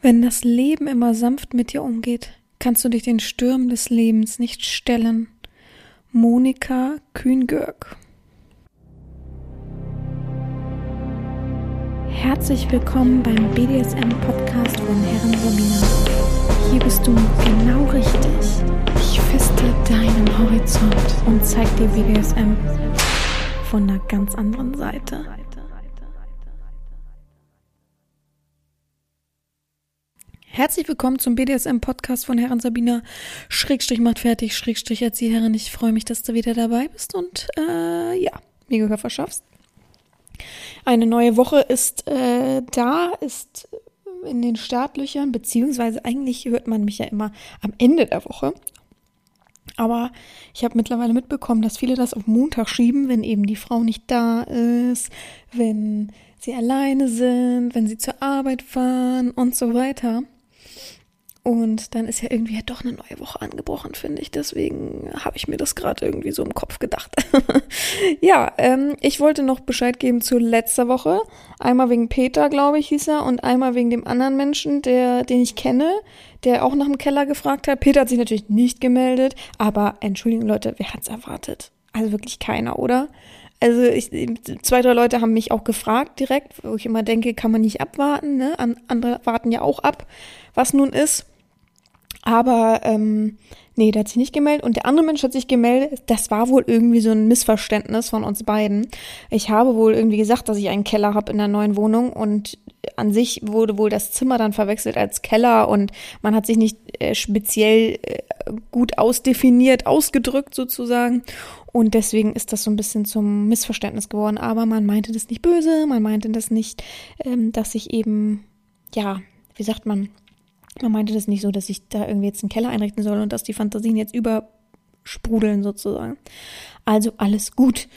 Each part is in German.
Wenn das Leben immer sanft mit dir umgeht, kannst du dich den Stürmen des Lebens nicht stellen. Monika Kühn-Görg Herzlich willkommen beim BDSM-Podcast von Herren Romina. Hier bist du genau richtig. Ich feste deinen Horizont und zeig dir BDSM von einer ganz anderen Seite. Herzlich willkommen zum BDSM-Podcast von Herren Sabina. Schrägstrich macht fertig, Schrägstrich Erzieherin. Ich freue mich, dass du wieder dabei bist und äh, ja, mir Gehör verschaffst. Eine neue Woche ist äh, da, ist in den Startlöchern, beziehungsweise eigentlich hört man mich ja immer am Ende der Woche. Aber ich habe mittlerweile mitbekommen, dass viele das auf Montag schieben, wenn eben die Frau nicht da ist, wenn sie alleine sind, wenn sie zur Arbeit fahren und so weiter. Und dann ist ja irgendwie ja doch eine neue Woche angebrochen, finde ich. Deswegen habe ich mir das gerade irgendwie so im Kopf gedacht. ja, ähm, ich wollte noch Bescheid geben zu letzter Woche. Einmal wegen Peter, glaube ich, hieß er, und einmal wegen dem anderen Menschen, der, den ich kenne, der auch nach dem Keller gefragt hat. Peter hat sich natürlich nicht gemeldet, aber Entschuldigung, Leute, wer hat's erwartet? Also wirklich keiner, oder? Also ich, zwei, drei Leute haben mich auch gefragt direkt, wo ich immer denke, kann man nicht abwarten, ne? Andere warten ja auch ab, was nun ist. Aber ähm, nee, der hat sich nicht gemeldet und der andere Mensch hat sich gemeldet. Das war wohl irgendwie so ein Missverständnis von uns beiden. Ich habe wohl irgendwie gesagt, dass ich einen Keller habe in der neuen Wohnung und an sich wurde wohl das Zimmer dann verwechselt als Keller und man hat sich nicht äh, speziell äh, gut ausdefiniert, ausgedrückt sozusagen. Und deswegen ist das so ein bisschen zum Missverständnis geworden. Aber man meinte das nicht böse, man meinte das nicht, ähm, dass ich eben, ja, wie sagt man, man meinte das nicht so, dass ich da irgendwie jetzt einen Keller einrichten soll und dass die Fantasien jetzt übersprudeln sozusagen. Also alles gut.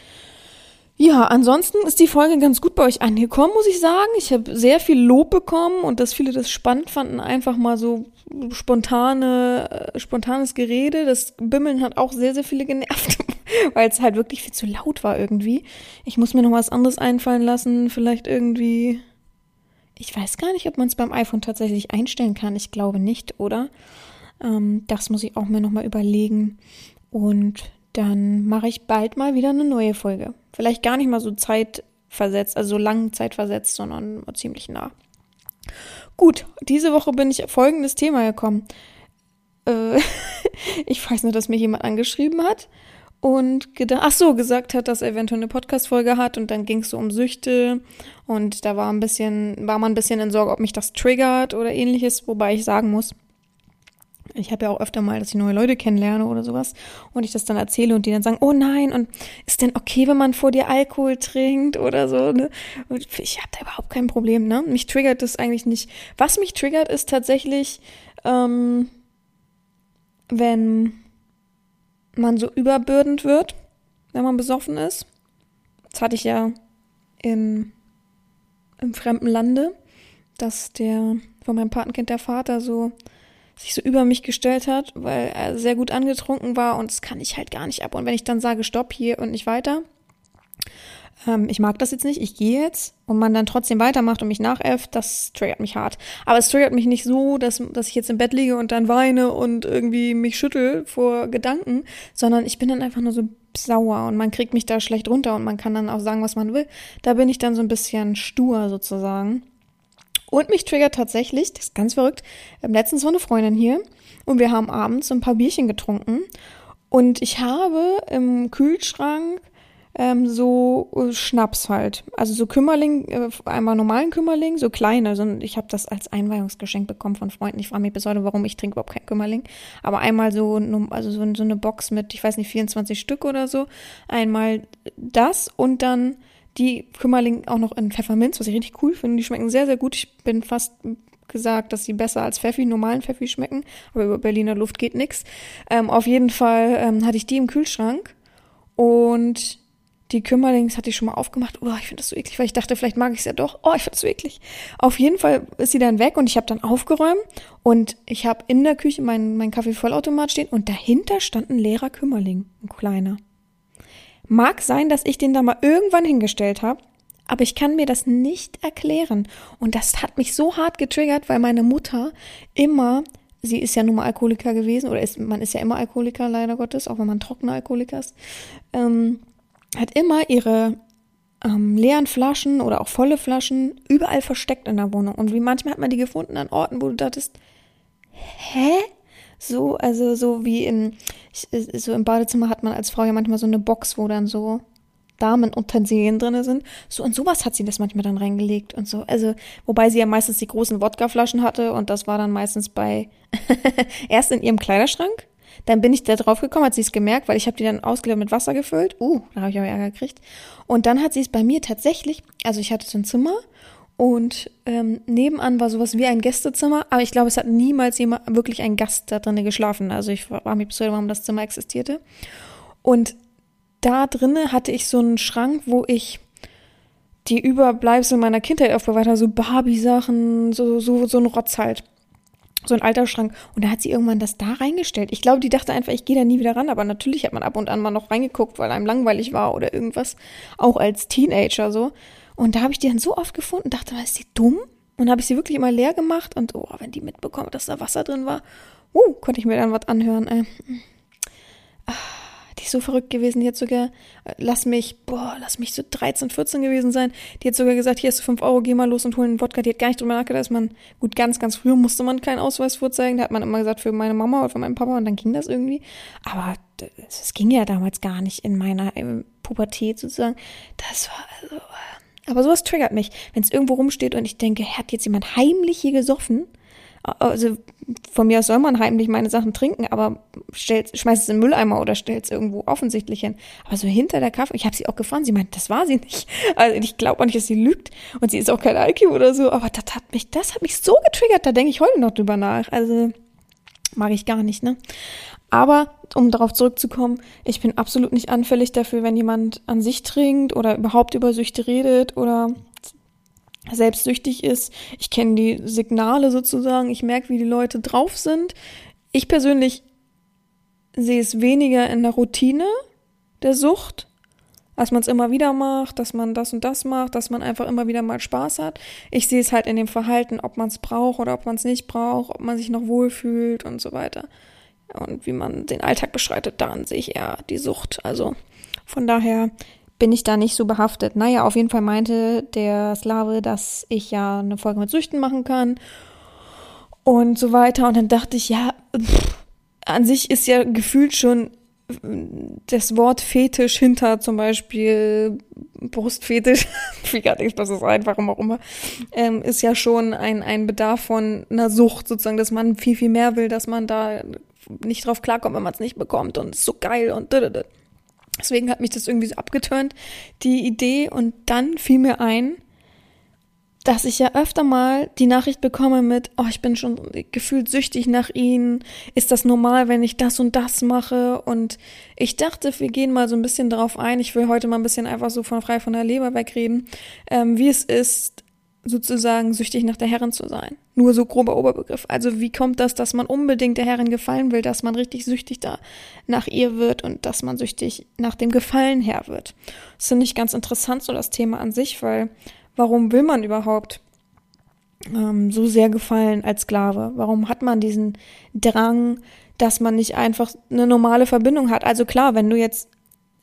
Ja, ansonsten ist die Folge ganz gut bei euch angekommen, muss ich sagen. Ich habe sehr viel Lob bekommen und dass viele das spannend fanden, einfach mal so spontane, äh, spontanes Gerede. Das Bimmeln hat auch sehr, sehr viele genervt, weil es halt wirklich viel zu laut war irgendwie. Ich muss mir noch was anderes einfallen lassen, vielleicht irgendwie ich weiß gar nicht, ob man es beim iPhone tatsächlich einstellen kann. Ich glaube nicht, oder? Ähm, das muss ich auch mir nochmal überlegen. Und dann mache ich bald mal wieder eine neue Folge. Vielleicht gar nicht mal so zeitversetzt, also so lang zeitversetzt, sondern ziemlich nah. Gut, diese Woche bin ich auf folgendes Thema gekommen. Äh, ich weiß nur, dass mir jemand angeschrieben hat und gedacht, ach so, gesagt hat, dass er eventuell eine Podcast-Folge hat und dann ging es so um Süchte und da war ein bisschen, war man ein bisschen in Sorge, ob mich das triggert oder ähnliches, wobei ich sagen muss, ich habe ja auch öfter mal, dass ich neue Leute kennenlerne oder sowas und ich das dann erzähle und die dann sagen, oh nein, und ist denn okay, wenn man vor dir Alkohol trinkt oder so, ne? Und ich habe da überhaupt kein Problem, ne? Mich triggert das eigentlich nicht. Was mich triggert, ist tatsächlich, ähm, wenn man so überbürdend wird, wenn man besoffen ist. Das hatte ich ja in, im fremden Lande, dass der von meinem Patenkind der Vater so sich so über mich gestellt hat, weil er sehr gut angetrunken war und das kann ich halt gar nicht ab. Und wenn ich dann sage, stopp hier und nicht weiter, ähm, ich mag das jetzt nicht, ich gehe jetzt und man dann trotzdem weitermacht und mich nachäfft, das triggert mich hart. Aber es triggert mich nicht so, dass, dass ich jetzt im Bett liege und dann weine und irgendwie mich schüttel vor Gedanken, sondern ich bin dann einfach nur so sauer und man kriegt mich da schlecht runter und man kann dann auch sagen, was man will. Da bin ich dann so ein bisschen stur sozusagen. Und mich triggert tatsächlich, das ist ganz verrückt, ähm, letztens war eine Freundin hier und wir haben abends ein paar Bierchen getrunken und ich habe im Kühlschrank ähm, so äh, Schnaps halt. Also so Kümmerling, äh, einmal normalen Kümmerling, so kleine. Also ich habe das als Einweihungsgeschenk bekommen von Freunden. Ich frage mich bis heute, warum ich trinke überhaupt kein Kümmerling. Aber einmal so, also so, so eine Box mit, ich weiß nicht, 24 Stück oder so. Einmal das und dann die Kümmerling auch noch in Pfefferminz, was ich richtig cool finde. Die schmecken sehr, sehr gut. Ich bin fast gesagt, dass sie besser als Pfeffi, normalen Pfeffi schmecken. Aber über Berliner Luft geht nix. Ähm, auf jeden Fall ähm, hatte ich die im Kühlschrank und die Kümmerlings hatte ich schon mal aufgemacht. Oh, ich finde das so eklig, weil ich dachte, vielleicht mag ich es ja doch. Oh, ich finde das so eklig. Auf jeden Fall ist sie dann weg und ich habe dann aufgeräumt und ich habe in der Küche meinen mein Kaffeevollautomat stehen und dahinter stand ein leerer Kümmerling, ein kleiner. Mag sein, dass ich den da mal irgendwann hingestellt habe, aber ich kann mir das nicht erklären. Und das hat mich so hart getriggert, weil meine Mutter immer, sie ist ja nun mal Alkoholiker gewesen, oder ist, man ist ja immer Alkoholiker, leider Gottes, auch wenn man trockener Alkoholiker ist, ähm, hat immer ihre ähm, leeren Flaschen oder auch volle Flaschen überall versteckt in der Wohnung. Und wie manchmal hat man die gefunden an Orten, wo du dachtest, hä? So, also so wie in, so im Badezimmer hat man als Frau ja manchmal so eine Box, wo dann so Damenutensilien drin sind. So und sowas hat sie das manchmal dann reingelegt und so. Also, wobei sie ja meistens die großen Wodkaflaschen hatte und das war dann meistens bei erst in ihrem Kleiderschrank. Dann bin ich da drauf gekommen, hat sie es gemerkt, weil ich habe die dann ausgeleert mit Wasser gefüllt. Uh, da habe ich aber Ärger gekriegt. Und dann hat sie es bei mir tatsächlich, also ich hatte so ein Zimmer und ähm, nebenan war sowas wie ein Gästezimmer, aber ich glaube, es hat niemals jemand wirklich ein Gast da drinne geschlafen. Also ich war mir heute, warum das Zimmer existierte. Und da drinne hatte ich so einen Schrank, wo ich die Überbleibsel meiner Kindheit aufbewahrt habe, so Barbie-Sachen, so, so, so ein Rotz halt. So ein alter Schrank. Und da hat sie irgendwann das da reingestellt. Ich glaube, die dachte einfach, ich gehe da nie wieder ran. Aber natürlich hat man ab und an mal noch reingeguckt, weil einem langweilig war oder irgendwas. Auch als Teenager so. Und da habe ich die dann so oft gefunden, dachte, ist die dumm? Und habe ich sie wirklich immer leer gemacht und oh, wenn die mitbekommt, dass da Wasser drin war, uh, konnte ich mir dann was anhören. Äh. Die ist so verrückt gewesen, die hat sogar, äh, lass mich, boah, lass mich so 13, 14 gewesen sein. Die hat sogar gesagt, hier hast du 5 Euro, geh mal los und hol einen Wodka. Die hat gar nicht drüber nachgedacht, dass man, gut, ganz, ganz früher musste man keinen Ausweis vorzeigen. Da hat man immer gesagt, für meine Mama oder für meinen Papa und dann ging das irgendwie. Aber es ging ja damals gar nicht in meiner Pubertät sozusagen. Das war also, aber sowas triggert mich, wenn es irgendwo rumsteht und ich denke, hat jetzt jemand heimlich hier gesoffen? Also von mir aus soll man heimlich meine Sachen trinken, aber stellt, schmeißt es in den Mülleimer oder stellt es irgendwo offensichtlich hin. Aber so hinter der Kaffee, ich habe sie auch gefragt, sie meint, das war sie nicht. Also ich glaube auch nicht, dass sie lügt und sie ist auch kein Alki oder so, aber das hat mich, das hat mich so getriggert, da denke ich heute noch drüber nach. Also mag ich gar nicht, ne? Aber um darauf zurückzukommen, ich bin absolut nicht anfällig dafür, wenn jemand an sich trinkt oder überhaupt über Süchte redet oder selbstsüchtig ist. Ich kenne die Signale sozusagen, ich merke, wie die Leute drauf sind. Ich persönlich sehe es weniger in der Routine der Sucht, dass man es immer wieder macht, dass man das und das macht, dass man einfach immer wieder mal Spaß hat. Ich sehe es halt in dem Verhalten, ob man es braucht oder ob man es nicht braucht, ob man sich noch wohlfühlt und so weiter und wie man den Alltag beschreitet, daran sehe ich eher die Sucht. Also von daher bin ich da nicht so behaftet. Naja, auf jeden Fall meinte der Slave, dass ich ja eine Folge mit Süchten machen kann und so weiter. Und dann dachte ich, ja, pff, an sich ist ja gefühlt schon das Wort Fetisch hinter zum Beispiel Brustfetisch, wie gerade nichts Besseres ein, warum auch immer, ähm, ist ja schon ein, ein Bedarf von einer Sucht sozusagen, dass man viel, viel mehr will, dass man da nicht drauf klarkommt, wenn man es nicht bekommt und ist so geil und deswegen hat mich das irgendwie so abgeturnt, die Idee und dann fiel mir ein, dass ich ja öfter mal die Nachricht bekomme mit, oh, ich bin schon gefühlt süchtig nach ihnen. Ist das normal, wenn ich das und das mache? Und ich dachte, wir gehen mal so ein bisschen darauf ein. Ich will heute mal ein bisschen einfach so von frei von der Leber wegreden, ähm, wie es ist, sozusagen süchtig nach der Herrin zu sein. Nur so grober Oberbegriff. Also wie kommt das, dass man unbedingt der Herrin gefallen will, dass man richtig süchtig da nach ihr wird und dass man süchtig nach dem Gefallen her wird? Das finde ich ganz interessant, so das Thema an sich, weil warum will man überhaupt ähm, so sehr gefallen als Sklave? Warum hat man diesen Drang, dass man nicht einfach eine normale Verbindung hat? Also klar, wenn du jetzt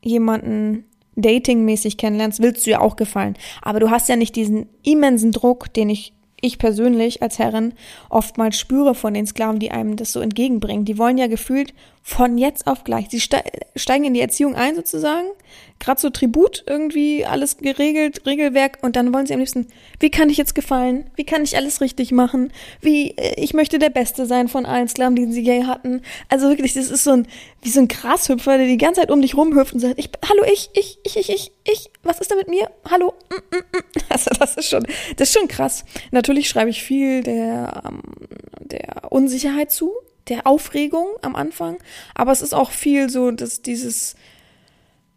jemanden datingmäßig kennenlernst, willst du ja auch gefallen. Aber du hast ja nicht diesen immensen Druck, den ich ich persönlich als Herrin oftmals spüre von den Sklaven, die einem das so entgegenbringen. Die wollen ja gefühlt von jetzt auf gleich. Sie steigen in die Erziehung ein sozusagen, gerade so Tribut irgendwie, alles geregelt, Regelwerk und dann wollen sie am liebsten, wie kann ich jetzt gefallen? Wie kann ich alles richtig machen? Wie, äh, ich möchte der Beste sein von allen Sklaven, die sie je hatten. Also wirklich, das ist so ein, wie so ein Grashüpfer, der die ganze Zeit um dich rumhüpft und sagt, ich, hallo, ich, ich, ich, ich, ich, ich, was ist da mit mir? Hallo? Mm, mm, mm. Also das ist schon, das ist schon krass. Natürlich schreibe ich viel der, ähm, der Unsicherheit zu, der Aufregung am Anfang. Aber es ist auch viel so, dass dieses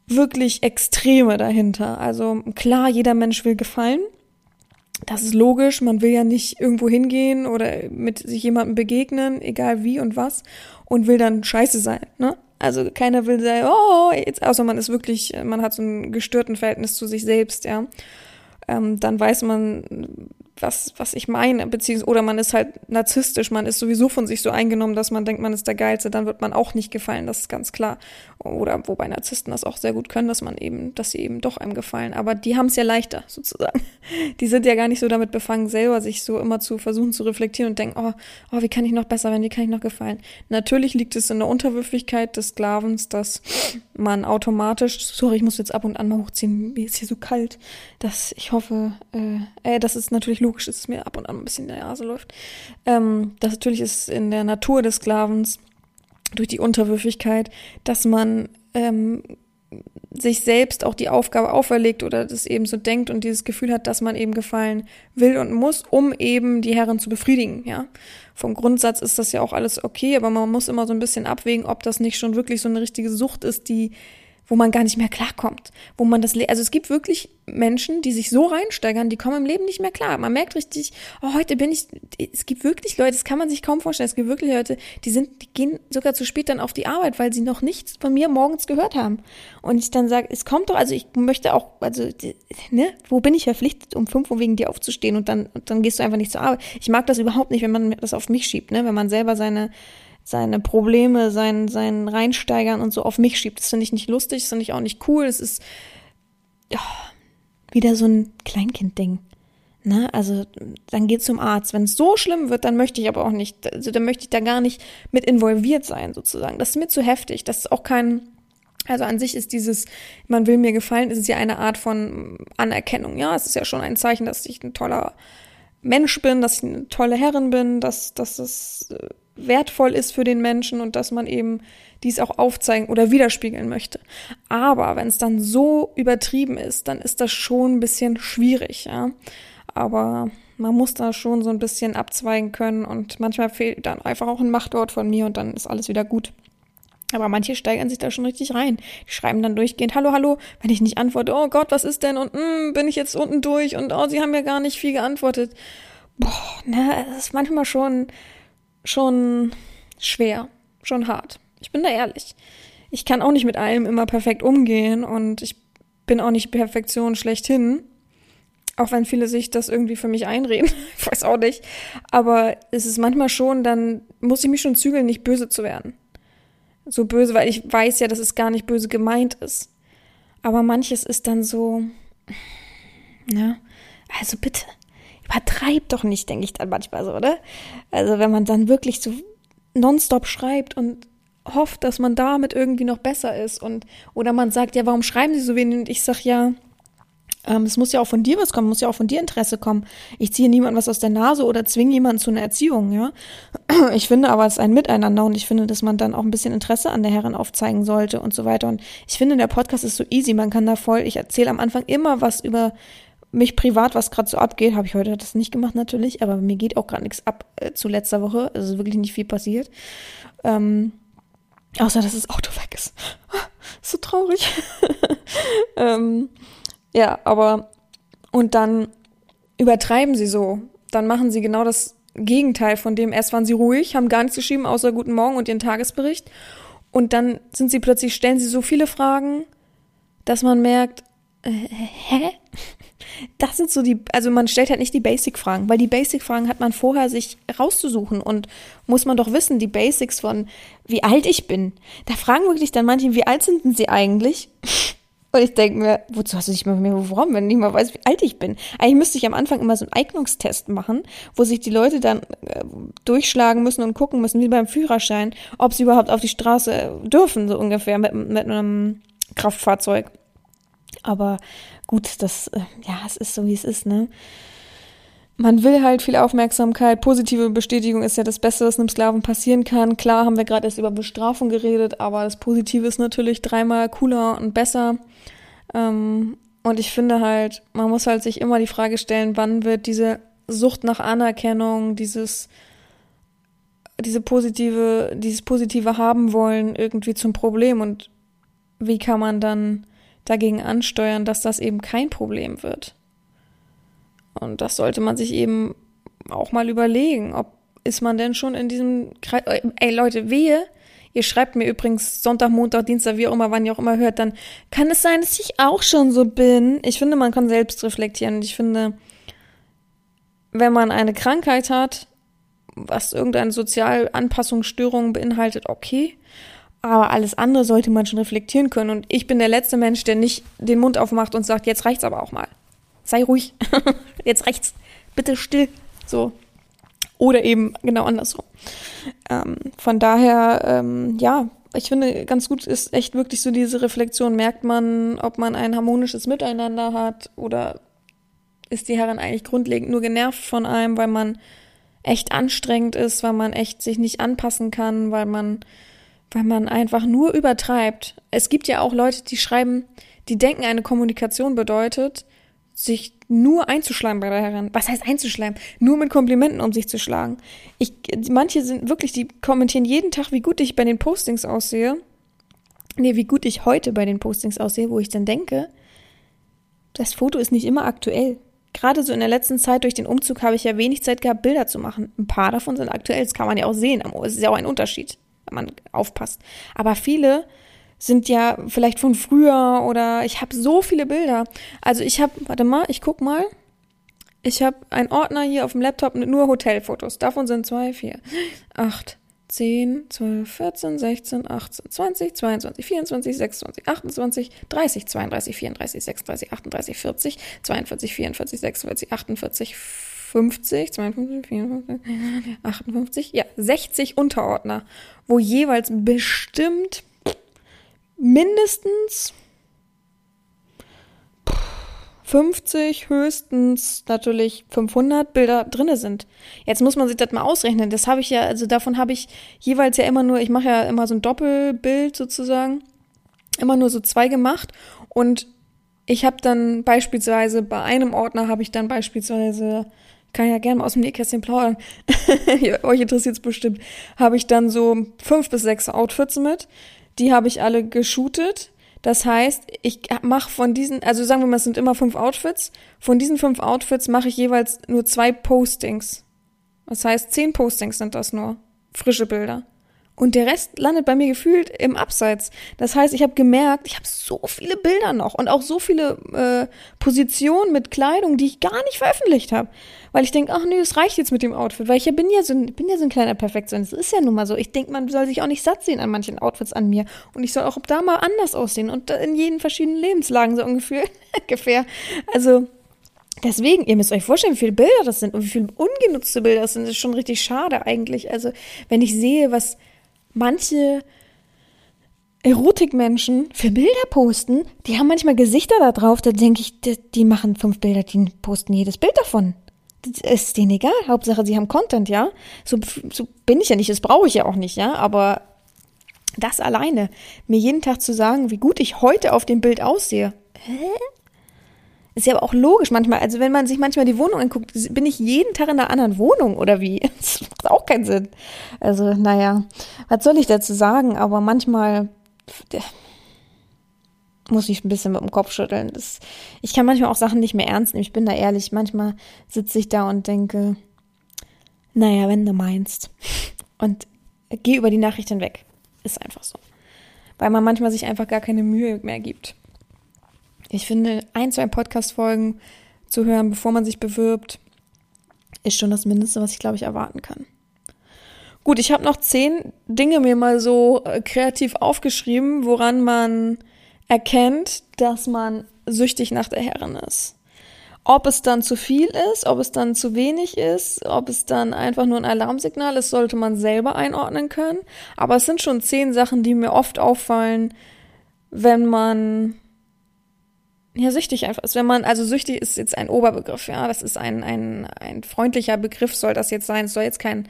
wirklich Extreme dahinter. Also klar, jeder Mensch will gefallen. Das ist logisch. Man will ja nicht irgendwo hingehen oder mit sich jemandem begegnen, egal wie und was, und will dann scheiße sein, ne? Also keiner will sagen, oh, jetzt, außer man ist wirklich, man hat so ein gestörten Verhältnis zu sich selbst, ja. ähm, dann weiß man, was, was ich meine, beziehungsweise, oder man ist halt narzisstisch, man ist sowieso von sich so eingenommen, dass man denkt, man ist der Geilste, dann wird man auch nicht gefallen, das ist ganz klar. Oder wobei Narzissten das auch sehr gut können, dass man eben, dass sie eben doch einem gefallen. Aber die haben es ja leichter, sozusagen. Die sind ja gar nicht so damit befangen, selber sich so immer zu versuchen zu reflektieren und denken, oh, oh, wie kann ich noch besser werden, wie kann ich noch gefallen? Natürlich liegt es in der Unterwürfigkeit des Sklavens, dass man automatisch, sorry, ich muss jetzt ab und an mal hochziehen, mir ist hier so kalt, dass ich hoffe, äh, äh das ist natürlich logisch, dass es mir ab und an ein bisschen in der Nase läuft. Ähm, das natürlich ist in der Natur des Sklavens durch die Unterwürfigkeit, dass man ähm, sich selbst auch die Aufgabe auferlegt oder das eben so denkt und dieses Gefühl hat, dass man eben gefallen will und muss, um eben die Herren zu befriedigen, ja. Vom Grundsatz ist das ja auch alles okay, aber man muss immer so ein bisschen abwägen, ob das nicht schon wirklich so eine richtige Sucht ist, die wo man gar nicht mehr klarkommt, wo man das, also es gibt wirklich Menschen, die sich so reinsteigern, die kommen im Leben nicht mehr klar. Man merkt richtig, oh, heute bin ich, es gibt wirklich Leute, das kann man sich kaum vorstellen, es gibt wirklich Leute, die sind, die gehen sogar zu spät dann auf die Arbeit, weil sie noch nichts von mir morgens gehört haben. Und ich dann sage, es kommt doch, also ich möchte auch, also, ne, wo bin ich verpflichtet, um fünf Uhr wegen dir aufzustehen und dann, und dann gehst du einfach nicht zur Arbeit. Ich mag das überhaupt nicht, wenn man das auf mich schiebt, ne, wenn man selber seine, seine Probleme, sein, sein Reinsteigern und so auf mich schiebt. Das finde ich nicht lustig, das finde ich auch nicht cool. Es ist ja, wieder so ein Kleinkind-Ding. Ne? Also dann geht zum Arzt. Wenn es so schlimm wird, dann möchte ich aber auch nicht, also dann möchte ich da gar nicht mit involviert sein, sozusagen. Das ist mir zu heftig. Das ist auch kein, also an sich ist dieses, man will mir gefallen, ist es ja eine Art von Anerkennung. Ja, es ist ja schon ein Zeichen, dass ich ein toller Mensch bin, dass ich eine tolle Herrin bin, dass, dass es äh, wertvoll ist für den Menschen und dass man eben dies auch aufzeigen oder widerspiegeln möchte. Aber wenn es dann so übertrieben ist, dann ist das schon ein bisschen schwierig, ja. Aber man muss da schon so ein bisschen abzweigen können und manchmal fehlt dann einfach auch ein Machtwort von mir und dann ist alles wieder gut. Aber manche steigern sich da schon richtig rein. Die schreiben dann durchgehend, hallo, hallo, wenn ich nicht antworte, oh Gott, was ist denn? Und mm, bin ich jetzt unten durch und oh, sie haben ja gar nicht viel geantwortet. Boah, ne, es ist manchmal schon schon schwer, schon hart. Ich bin da ehrlich. Ich kann auch nicht mit allem immer perfekt umgehen und ich bin auch nicht Perfektion schlechthin. Auch wenn viele sich das irgendwie für mich einreden. ich weiß auch nicht. Aber es ist manchmal schon, dann muss ich mich schon zügeln, nicht böse zu werden. So böse, weil ich weiß ja, dass es gar nicht böse gemeint ist. Aber manches ist dann so, ja, also bitte, übertreib doch nicht, denke ich dann manchmal so, oder? Also wenn man dann wirklich so nonstop schreibt und hofft, dass man damit irgendwie noch besser ist und oder man sagt, ja, warum schreiben sie so wenig? Und ich sag ja, ähm, es muss ja auch von dir was kommen, muss ja auch von dir Interesse kommen. Ich ziehe niemandem was aus der Nase oder zwinge jemanden zu einer Erziehung, ja. Ich finde aber, es ist ein Miteinander und ich finde, dass man dann auch ein bisschen Interesse an der Herren aufzeigen sollte und so weiter. Und ich finde, der Podcast ist so easy, man kann da voll, ich erzähle am Anfang immer was über mich privat, was gerade so abgeht, habe ich heute das nicht gemacht natürlich, aber mir geht auch gerade nichts ab äh, zu letzter Woche. Es ist wirklich nicht viel passiert. Ähm, außer dass das Auto weg ist. so traurig. ähm, ja, aber und dann übertreiben sie so. Dann machen sie genau das Gegenteil von dem. Erst waren sie ruhig, haben gar nichts geschrieben, außer Guten Morgen und ihren Tagesbericht. Und dann sind sie plötzlich, stellen sie so viele Fragen, dass man merkt, äh, hä? Das sind so die, also man stellt halt nicht die Basic-Fragen, weil die Basic-Fragen hat man vorher sich rauszusuchen und muss man doch wissen, die Basics von wie alt ich bin. Da fragen wirklich dann manche, wie alt sind denn sie eigentlich? Und ich denke mir, wozu hast du dich mal mit mir beworben, wenn du nicht mal weißt, wie alt ich bin? Eigentlich müsste ich am Anfang immer so einen Eignungstest machen, wo sich die Leute dann äh, durchschlagen müssen und gucken müssen, wie beim Führerschein, ob sie überhaupt auf die Straße dürfen, so ungefähr, mit, mit einem Kraftfahrzeug. Aber gut, das, äh, ja, es ist so, wie es ist, ne? Man will halt viel Aufmerksamkeit. Positive Bestätigung ist ja das Beste, was einem Sklaven passieren kann. Klar haben wir gerade erst über Bestrafung geredet, aber das Positive ist natürlich dreimal cooler und besser. Ähm, und ich finde halt, man muss halt sich immer die Frage stellen, wann wird diese Sucht nach Anerkennung, dieses, diese positive, dieses positive haben wollen irgendwie zum Problem und wie kann man dann dagegen ansteuern, dass das eben kein Problem wird. Und das sollte man sich eben auch mal überlegen, ob ist man denn schon in diesem Kreis. Ey Leute, wehe, ihr schreibt mir übrigens Sonntag, Montag, Dienstag, wie auch immer, wann ihr auch immer hört, dann kann es sein, dass ich auch schon so bin. Ich finde, man kann selbst reflektieren und ich finde, wenn man eine Krankheit hat, was irgendeine Sozialanpassungsstörung beinhaltet, okay. Aber alles andere sollte man schon reflektieren können. Und ich bin der letzte Mensch, der nicht den Mund aufmacht und sagt, jetzt reicht's aber auch mal. Sei ruhig. jetzt reicht's. Bitte still. So. Oder eben genau andersrum. Ähm, von daher, ähm, ja, ich finde, ganz gut ist echt wirklich so diese Reflexion. Merkt man, ob man ein harmonisches Miteinander hat oder ist die Herrin eigentlich grundlegend nur genervt von einem, weil man echt anstrengend ist, weil man echt sich nicht anpassen kann, weil man, weil man einfach nur übertreibt. Es gibt ja auch Leute, die schreiben, die denken, eine Kommunikation bedeutet, sich nur einzuschleimen bei der Herren. Was heißt einzuschleimen? Nur mit Komplimenten um sich zu schlagen. Ich, manche sind wirklich, die kommentieren jeden Tag, wie gut ich bei den Postings aussehe. Nee, wie gut ich heute bei den Postings aussehe, wo ich dann denke, das Foto ist nicht immer aktuell. Gerade so in der letzten Zeit durch den Umzug habe ich ja wenig Zeit gehabt, Bilder zu machen. Ein paar davon sind aktuell, das kann man ja auch sehen. Es ist ja auch ein Unterschied, man aufpasst. Aber viele sind ja vielleicht von früher oder ich habe so viele Bilder. Also ich habe, warte mal, ich guck mal. Ich habe einen Ordner hier auf dem Laptop mit nur Hotelfotos. Davon sind zwei, vier, acht, 10, 12, 14, 16, 18, 20, 22, 24, 26, 28, 30, 32, 34, 36, 38, 40, 42, 44, 46, 48, 50, 52, 54, 58, ja, 60 Unterordner, wo jeweils bestimmt mindestens 50, höchstens natürlich 500 Bilder drinne sind. Jetzt muss man sich das mal ausrechnen. Das habe ich ja, also davon habe ich jeweils ja immer nur, ich mache ja immer so ein Doppelbild sozusagen, immer nur so zwei gemacht und ich habe dann beispielsweise bei einem Ordner habe ich dann beispielsweise kann ja gerne mal aus dem Nähkästchen plaudern. Euch interessiert es bestimmt. Habe ich dann so fünf bis sechs Outfits mit. Die habe ich alle geshootet das heißt, ich mache von diesen, also sagen wir mal, es sind immer fünf Outfits. Von diesen fünf Outfits mache ich jeweils nur zwei Postings. Das heißt, zehn Postings sind das nur. Frische Bilder. Und der Rest landet bei mir gefühlt im Abseits. Das heißt, ich habe gemerkt, ich habe so viele Bilder noch und auch so viele äh, Positionen mit Kleidung, die ich gar nicht veröffentlicht habe. Weil ich denke, ach nee, es reicht jetzt mit dem Outfit, weil ich ja bin ja so, bin ja so ein kleiner Perfektionist. Das ist ja nun mal so. Ich denke, man soll sich auch nicht satt sehen an manchen Outfits an mir. Und ich soll auch da mal anders aussehen und in jeden verschiedenen Lebenslagen so ungefähr. ungefähr. Also, Deswegen, ihr müsst euch vorstellen, wie viele Bilder das sind und wie viele ungenutzte Bilder das sind. Das ist schon richtig schade eigentlich. Also, wenn ich sehe, was manche Erotikmenschen für Bilder posten, die haben manchmal Gesichter da drauf, da denke ich, die, die, machen fünf Bilder, die posten jedes Bild davon. Das ist denen egal. Hauptsache, sie haben Content, ja. So, so bin ich ja nicht, das brauche ich ja auch nicht, ja. Aber das alleine, mir jeden Tag zu sagen, wie gut ich heute auf dem Bild aussehe. Hä? Ist ja aber auch logisch manchmal. Also wenn man sich manchmal die Wohnung anguckt, bin ich jeden Tag in einer anderen Wohnung oder wie? Das macht auch keinen Sinn. Also naja, was soll ich dazu sagen? Aber manchmal muss ich ein bisschen mit dem Kopf schütteln. Das, ich kann manchmal auch Sachen nicht mehr ernst nehmen. Ich bin da ehrlich. Manchmal sitze ich da und denke, naja, wenn du meinst. Und geh über die Nachricht hinweg. Ist einfach so. Weil man manchmal sich einfach gar keine Mühe mehr gibt. Ich finde, ein, zwei Podcast-Folgen zu hören, bevor man sich bewirbt, ist schon das Mindeste, was ich, glaube ich, erwarten kann. Gut, ich habe noch zehn Dinge mir mal so äh, kreativ aufgeschrieben, woran man erkennt, dass man süchtig nach der Herren ist. Ob es dann zu viel ist, ob es dann zu wenig ist, ob es dann einfach nur ein Alarmsignal ist, sollte man selber einordnen können. Aber es sind schon zehn Sachen, die mir oft auffallen, wenn man ja, süchtig einfach ist. Wenn man, also süchtig ist jetzt ein Oberbegriff, ja, das ist ein, ein, ein freundlicher Begriff, soll das jetzt sein. Es soll jetzt kein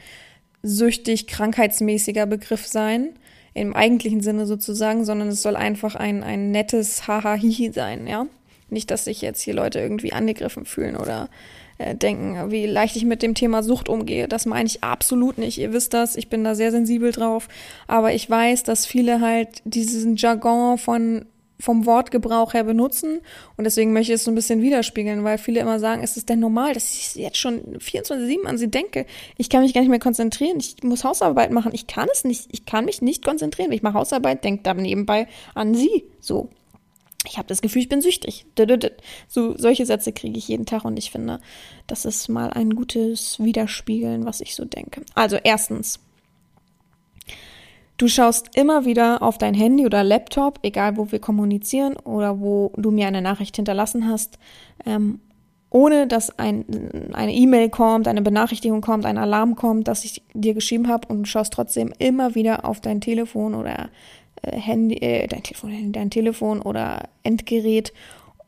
süchtig, krankheitsmäßiger Begriff sein, im eigentlichen Sinne sozusagen, sondern es soll einfach ein, ein nettes Haha-Hihi sein, ja. Nicht, dass sich jetzt hier Leute irgendwie angegriffen fühlen oder äh, denken, wie leicht ich mit dem Thema Sucht umgehe. Das meine ich absolut nicht. Ihr wisst das, ich bin da sehr sensibel drauf. Aber ich weiß, dass viele halt diesen Jargon von vom Wortgebrauch her benutzen. Und deswegen möchte ich es so ein bisschen widerspiegeln, weil viele immer sagen, ist es denn normal, dass ich jetzt schon 24-7 an sie denke? Ich kann mich gar nicht mehr konzentrieren. Ich muss Hausarbeit machen. Ich kann es nicht. Ich kann mich nicht konzentrieren. Wenn ich mache Hausarbeit, denke da nebenbei an sie. So. Ich habe das Gefühl, ich bin süchtig. So, solche Sätze kriege ich jeden Tag und ich finde, das ist mal ein gutes Widerspiegeln, was ich so denke. Also erstens, Du schaust immer wieder auf dein Handy oder Laptop, egal wo wir kommunizieren oder wo du mir eine Nachricht hinterlassen hast, ähm, ohne dass ein, eine E-Mail kommt, eine Benachrichtigung kommt, ein Alarm kommt, dass ich dir geschrieben habe und du schaust trotzdem immer wieder auf dein Telefon oder äh, Handy, äh, dein Telefon, dein Telefon oder Endgerät,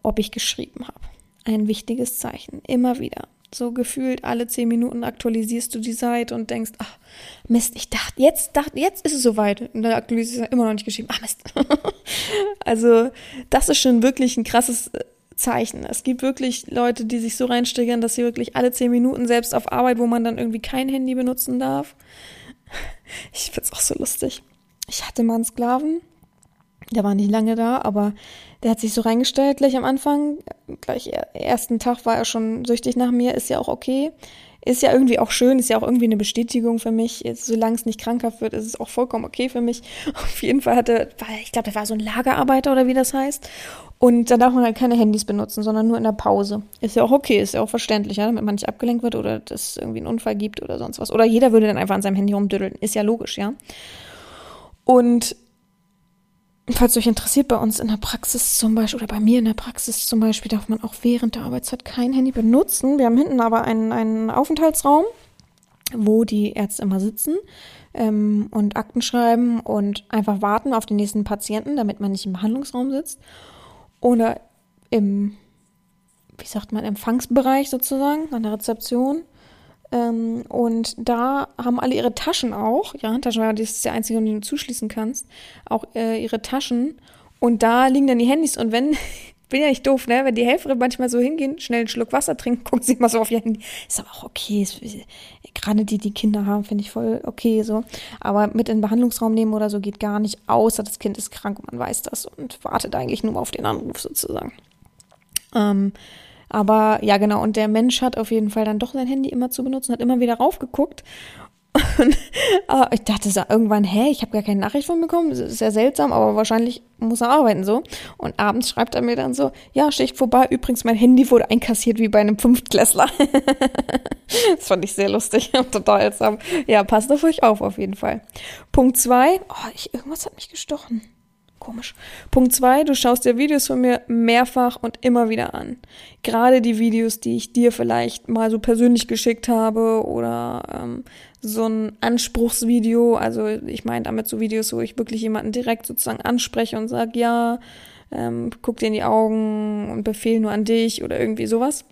ob ich geschrieben habe. Ein wichtiges Zeichen, immer wieder. So gefühlt alle zehn Minuten aktualisierst du die Seite und denkst, ach, Mist, ich dachte, jetzt, dachte, jetzt ist es soweit. Und dann aktualisierst du immer noch nicht geschrieben. Ach, Mist. also, das ist schon wirklich ein krasses äh, Zeichen. Es gibt wirklich Leute, die sich so reinsteigern, dass sie wirklich alle zehn Minuten selbst auf Arbeit, wo man dann irgendwie kein Handy benutzen darf. Ich find's auch so lustig. Ich hatte mal einen Sklaven, der war nicht lange da, aber der hat sich so reingestellt gleich am Anfang. Gleich ersten Tag war er schon süchtig nach mir, ist ja auch okay. Ist ja irgendwie auch schön, ist ja auch irgendwie eine Bestätigung für mich. solange es nicht krankhaft wird, ist es auch vollkommen okay für mich. Auf jeden Fall hatte, ich glaube, der war so ein Lagerarbeiter oder wie das heißt. Und da darf man halt keine Handys benutzen, sondern nur in der Pause. Ist ja auch okay, ist ja auch verständlich, ja, damit man nicht abgelenkt wird oder es irgendwie einen Unfall gibt oder sonst was. Oder jeder würde dann einfach an seinem Handy rumdüddeln. Ist ja logisch, ja. Und falls euch interessiert, bei uns in der Praxis zum Beispiel oder bei mir in der Praxis zum Beispiel darf man auch während der Arbeitszeit kein Handy benutzen. Wir haben hinten aber einen, einen Aufenthaltsraum, wo die Ärzte immer sitzen ähm, und Akten schreiben und einfach warten auf den nächsten Patienten, damit man nicht im Behandlungsraum sitzt. Oder im, wie sagt man, Empfangsbereich sozusagen, an der Rezeption. Ähm, und da haben alle ihre Taschen auch, weil das ist der einzige, den du zuschließen kannst, auch äh, ihre Taschen. Und da liegen dann die Handys. Und wenn, bin ja nicht doof, ne? Wenn die Helferin manchmal so hingehen, schnell einen Schluck Wasser trinken, gucken sie mal so auf ihr Handy. Ist aber auch okay. Ist, gerade die, die Kinder haben, finde ich voll okay so. Aber mit in den Behandlungsraum nehmen oder so geht gar nicht, außer das Kind ist krank und man weiß das und wartet eigentlich nur auf den Anruf sozusagen. Ähm, aber ja, genau. Und der Mensch hat auf jeden Fall dann doch sein Handy immer zu benutzen, hat immer wieder raufgeguckt. Und äh, ich dachte so irgendwann, hä, ich habe gar keine Nachricht von bekommen. Das ist ja seltsam, aber wahrscheinlich muss er arbeiten so. Und abends schreibt er mir dann so, ja, Schicht vorbei. Übrigens, mein Handy wurde einkassiert wie bei einem Fünftklässler. das fand ich sehr lustig und total seltsam. Ja, passt auf euch auf, auf jeden Fall. Punkt zwei, oh, ich, irgendwas hat mich gestochen. Komisch. Punkt zwei, du schaust dir Videos von mir mehrfach und immer wieder an. Gerade die Videos, die ich dir vielleicht mal so persönlich geschickt habe oder ähm, so ein Anspruchsvideo. Also ich meine damit so Videos, wo ich wirklich jemanden direkt sozusagen anspreche und sage, ja, ähm, guck dir in die Augen und befehle nur an dich oder irgendwie sowas.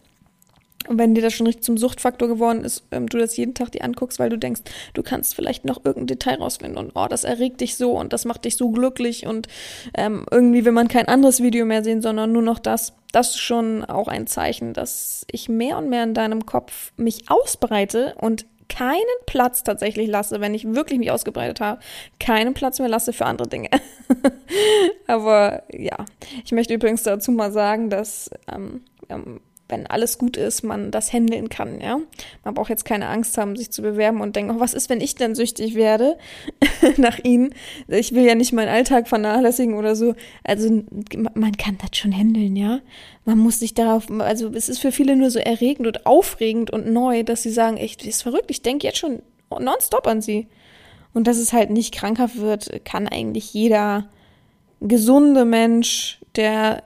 Und wenn dir das schon richtig zum Suchtfaktor geworden ist, ähm, du das jeden Tag dir anguckst, weil du denkst, du kannst vielleicht noch irgendein Detail rausfinden und oh, das erregt dich so und das macht dich so glücklich und ähm, irgendwie will man kein anderes Video mehr sehen, sondern nur noch das. Das ist schon auch ein Zeichen, dass ich mehr und mehr in deinem Kopf mich ausbreite und keinen Platz tatsächlich lasse, wenn ich wirklich mich ausgebreitet habe, keinen Platz mehr lasse für andere Dinge. Aber ja, ich möchte übrigens dazu mal sagen, dass ähm, ähm, wenn alles gut ist, man das handeln kann, ja. Man braucht jetzt keine Angst haben, sich zu bewerben und denken, oh, was ist, wenn ich denn süchtig werde nach ihnen? Ich will ja nicht meinen Alltag vernachlässigen oder so. Also man kann das schon handeln, ja. Man muss sich darauf, also es ist für viele nur so erregend und aufregend und neu, dass sie sagen, echt, das ist verrückt, ich denke jetzt schon nonstop an sie. Und dass es halt nicht krankhaft wird, kann eigentlich jeder gesunde Mensch, der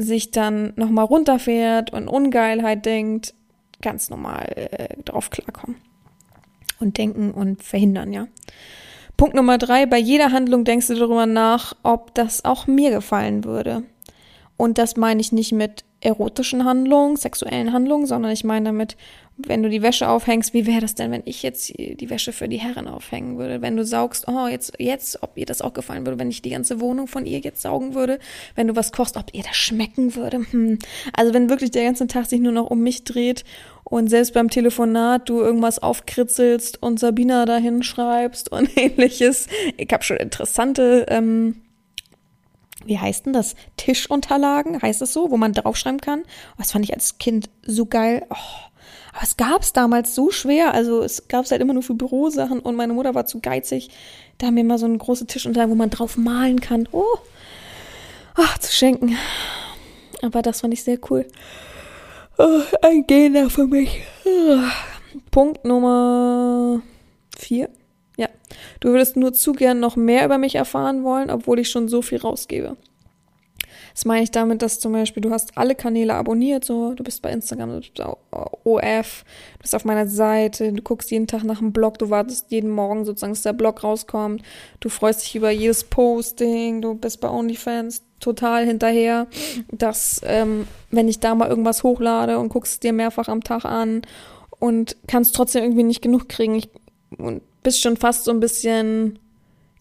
sich dann nochmal runterfährt und Ungeilheit denkt, ganz normal äh, drauf klarkommen. Und denken und verhindern, ja. Punkt Nummer drei, bei jeder Handlung denkst du darüber nach, ob das auch mir gefallen würde. Und das meine ich nicht mit erotischen Handlungen, sexuellen Handlungen, sondern ich meine damit, wenn du die Wäsche aufhängst, wie wäre das denn, wenn ich jetzt die Wäsche für die Herren aufhängen würde? Wenn du saugst, oh, jetzt, jetzt, ob ihr das auch gefallen würde, wenn ich die ganze Wohnung von ihr jetzt saugen würde? Wenn du was kochst, ob ihr das schmecken würde? Hm. Also wenn wirklich der ganze Tag sich nur noch um mich dreht und selbst beim Telefonat du irgendwas aufkritzelst und Sabina dahin schreibst und ähnliches. Ich habe schon interessante ähm, wie heißt denn das? Tischunterlagen, heißt es so, wo man draufschreiben kann. Oh, das fand ich als Kind so geil. Oh. Aber es gab es damals so schwer. Also es gab es halt immer nur für Bürosachen und meine Mutter war zu geizig. Da haben wir mal so eine große Tischunterlage, wo man drauf malen kann. Oh, oh zu schenken. Aber das fand ich sehr cool. Oh, ein Gena für mich. Oh. Punkt Nummer vier. Ja, du würdest nur zu gern noch mehr über mich erfahren wollen, obwohl ich schon so viel rausgebe. Das meine ich damit, dass zum Beispiel du hast alle Kanäle abonniert, so. Du bist bei Instagram, du bist OF, du bist auf meiner Seite, du guckst jeden Tag nach dem Blog, du wartest jeden Morgen sozusagen, dass der Blog rauskommt, du freust dich über jedes Posting, du bist bei OnlyFans total hinterher, dass ähm, wenn ich da mal irgendwas hochlade und guckst dir mehrfach am Tag an und kannst trotzdem irgendwie nicht genug kriegen. Ich, und bist schon fast so ein bisschen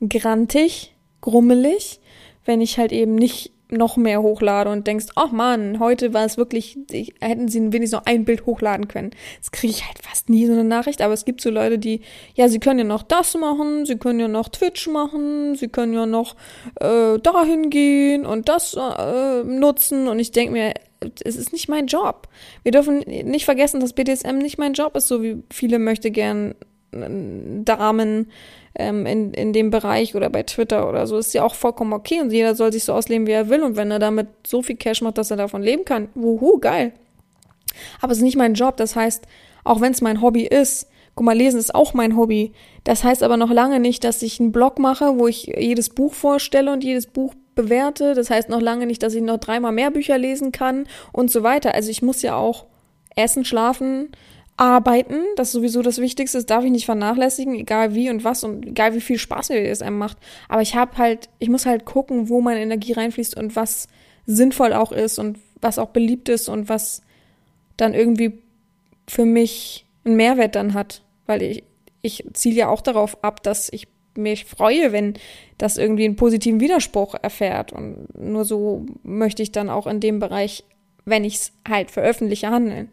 grantig, grummelig, wenn ich halt eben nicht noch mehr hochlade und denkst, ach oh man, heute war es wirklich, hätten sie wenigstens noch ein Bild hochladen können. Das kriege ich halt fast nie so eine Nachricht, aber es gibt so Leute, die, ja, sie können ja noch das machen, sie können ja noch Twitch machen, sie können ja noch äh, dahin gehen und das äh, nutzen und ich denke mir, es ist nicht mein Job. Wir dürfen nicht vergessen, dass BDSM nicht mein Job ist, so wie viele möchte gern Damen ähm, in, in dem Bereich oder bei Twitter oder so, ist ja auch vollkommen okay und jeder soll sich so ausleben, wie er will und wenn er damit so viel Cash macht, dass er davon leben kann, wuhu, geil. Aber es ist nicht mein Job, das heißt, auch wenn es mein Hobby ist, guck mal, lesen ist auch mein Hobby, das heißt aber noch lange nicht, dass ich einen Blog mache, wo ich jedes Buch vorstelle und jedes Buch bewerte, das heißt noch lange nicht, dass ich noch dreimal mehr Bücher lesen kann und so weiter. Also ich muss ja auch essen, schlafen, Arbeiten, das ist sowieso das Wichtigste, das darf ich nicht vernachlässigen, egal wie und was und egal wie viel Spaß mir es einem macht. Aber ich habe halt, ich muss halt gucken, wo meine Energie reinfließt und was sinnvoll auch ist und was auch beliebt ist und was dann irgendwie für mich einen Mehrwert dann hat. Weil ich, ich ziele ja auch darauf ab, dass ich mich freue, wenn das irgendwie einen positiven Widerspruch erfährt. Und nur so möchte ich dann auch in dem Bereich, wenn ich es halt veröffentliche, handeln.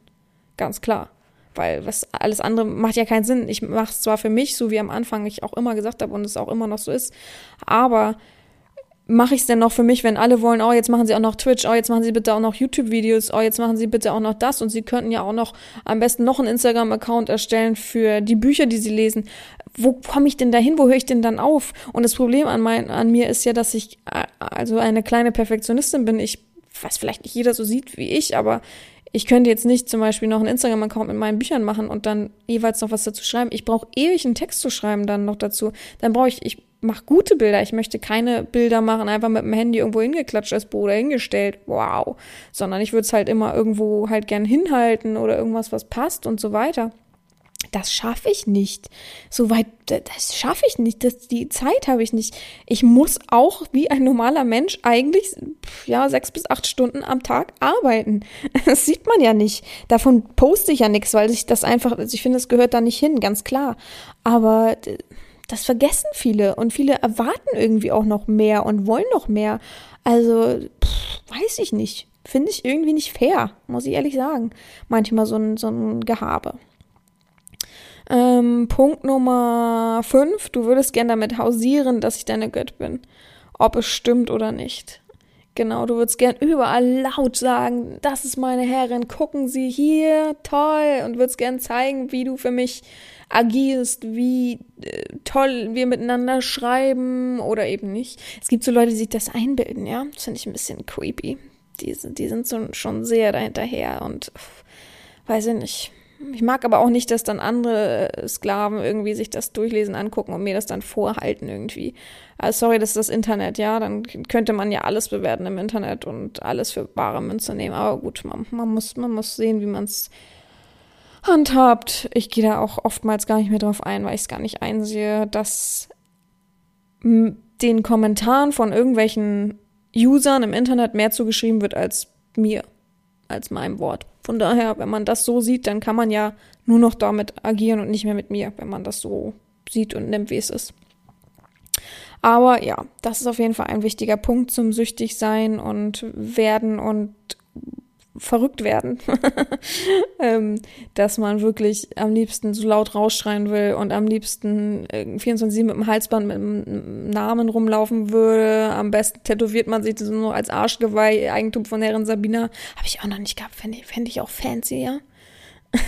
Ganz klar weil was alles andere macht ja keinen Sinn. Ich mache es zwar für mich, so wie am Anfang ich auch immer gesagt habe und es auch immer noch so ist, aber mache ich es denn noch für mich, wenn alle wollen, oh, jetzt machen sie auch noch Twitch, oh, jetzt machen sie bitte auch noch YouTube-Videos, oh, jetzt machen sie bitte auch noch das und sie könnten ja auch noch am besten noch einen Instagram-Account erstellen für die Bücher, die sie lesen. Wo komme ich denn dahin? Wo höre ich denn dann auf? Und das Problem an, mein, an mir ist ja, dass ich äh, also eine kleine Perfektionistin bin. Ich, was vielleicht nicht jeder so sieht wie ich, aber ich könnte jetzt nicht zum Beispiel noch einen Instagram-Account mit meinen Büchern machen und dann jeweils noch was dazu schreiben. Ich brauche ewig einen Text zu schreiben dann noch dazu. Dann brauche ich, ich mache gute Bilder. Ich möchte keine Bilder machen, einfach mit dem Handy irgendwo hingeklatscht als Bo oder hingestellt. Wow. Sondern ich würde es halt immer irgendwo halt gern hinhalten oder irgendwas, was passt und so weiter das schaffe ich nicht. Soweit, das schaffe ich nicht. Das, die Zeit habe ich nicht. Ich muss auch wie ein normaler Mensch eigentlich, ja, sechs bis acht Stunden am Tag arbeiten. Das sieht man ja nicht. Davon poste ich ja nichts, weil ich das einfach, also ich finde, das gehört da nicht hin, ganz klar. Aber das vergessen viele und viele erwarten irgendwie auch noch mehr und wollen noch mehr. Also, pff, weiß ich nicht. Finde ich irgendwie nicht fair, muss ich ehrlich sagen. Manchmal so ein, so ein Gehabe. Ähm, Punkt Nummer 5. Du würdest gern damit hausieren, dass ich deine Gött bin. Ob es stimmt oder nicht. Genau, du würdest gern überall laut sagen, das ist meine Herrin, gucken Sie hier, toll, und würdest gern zeigen, wie du für mich agierst, wie äh, toll wir miteinander schreiben oder eben nicht. Es gibt so Leute, die sich das einbilden, ja. Das finde ich ein bisschen creepy. Die, die sind so, schon sehr dahinterher und weiß ich nicht. Ich mag aber auch nicht, dass dann andere äh, Sklaven irgendwie sich das durchlesen, angucken und mir das dann vorhalten irgendwie. Also sorry, das ist das Internet, ja. Dann könnte man ja alles bewerten im Internet und alles für bare Münze nehmen. Aber gut, man, man muss, man muss sehen, wie man es handhabt. Ich gehe da auch oftmals gar nicht mehr drauf ein, weil ich es gar nicht einsehe, dass den Kommentaren von irgendwelchen Usern im Internet mehr zugeschrieben wird als mir, als meinem Wort. Von daher, wenn man das so sieht, dann kann man ja nur noch damit agieren und nicht mehr mit mir, wenn man das so sieht und nimmt, wie es ist. Aber ja, das ist auf jeden Fall ein wichtiger Punkt zum süchtig sein und werden und verrückt werden, ähm, dass man wirklich am liebsten so laut rausschreien will und am liebsten äh, 24-7 mit dem Halsband mit dem Namen rumlaufen würde. Am besten tätowiert man sich das nur als Arschgeweih, Eigentum von Herrin Sabina. Habe ich auch noch nicht gehabt, fände ich, fänd ich auch fancy, ja.